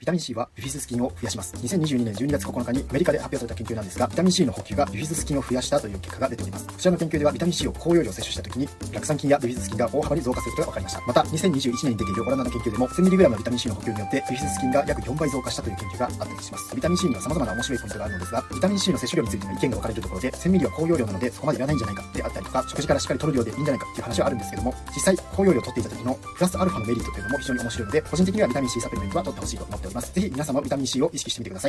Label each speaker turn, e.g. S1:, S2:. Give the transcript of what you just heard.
S1: ビタミン C はビフィズス菌を増やします。2022年12月9日にアメリカで発表された研究なんですが、ビタミン C の補給がビフィズス菌を増やしたという結果が出ております。こちらの研究ではビタミン C を高容量摂取した時に、酪酸菌やビフィズス菌が大幅に増加することが分かりました。また、2021年に出ているオランダの研究でも、1000mg のビタミン C の補給によってビフィズス菌が約4倍増加したという研究があったりします。ビタミン C には様々な面白いポイントがあるのですが、ビタミン C の摂取量についての意見が分かれるところで、1000mg は高容量なのでそこまでいらないんじゃないかであったりとか、食事からしっかり取る量でいいんじゃないかっていう話はあるんですけども、実際高容量を取っていた時のプラスアルファのメリットというのも非常に面白いので、個人的にはビタミン C サプリメントは取ってほしいと思っております。ぜひ皆様ビタミン C を意識してみてください。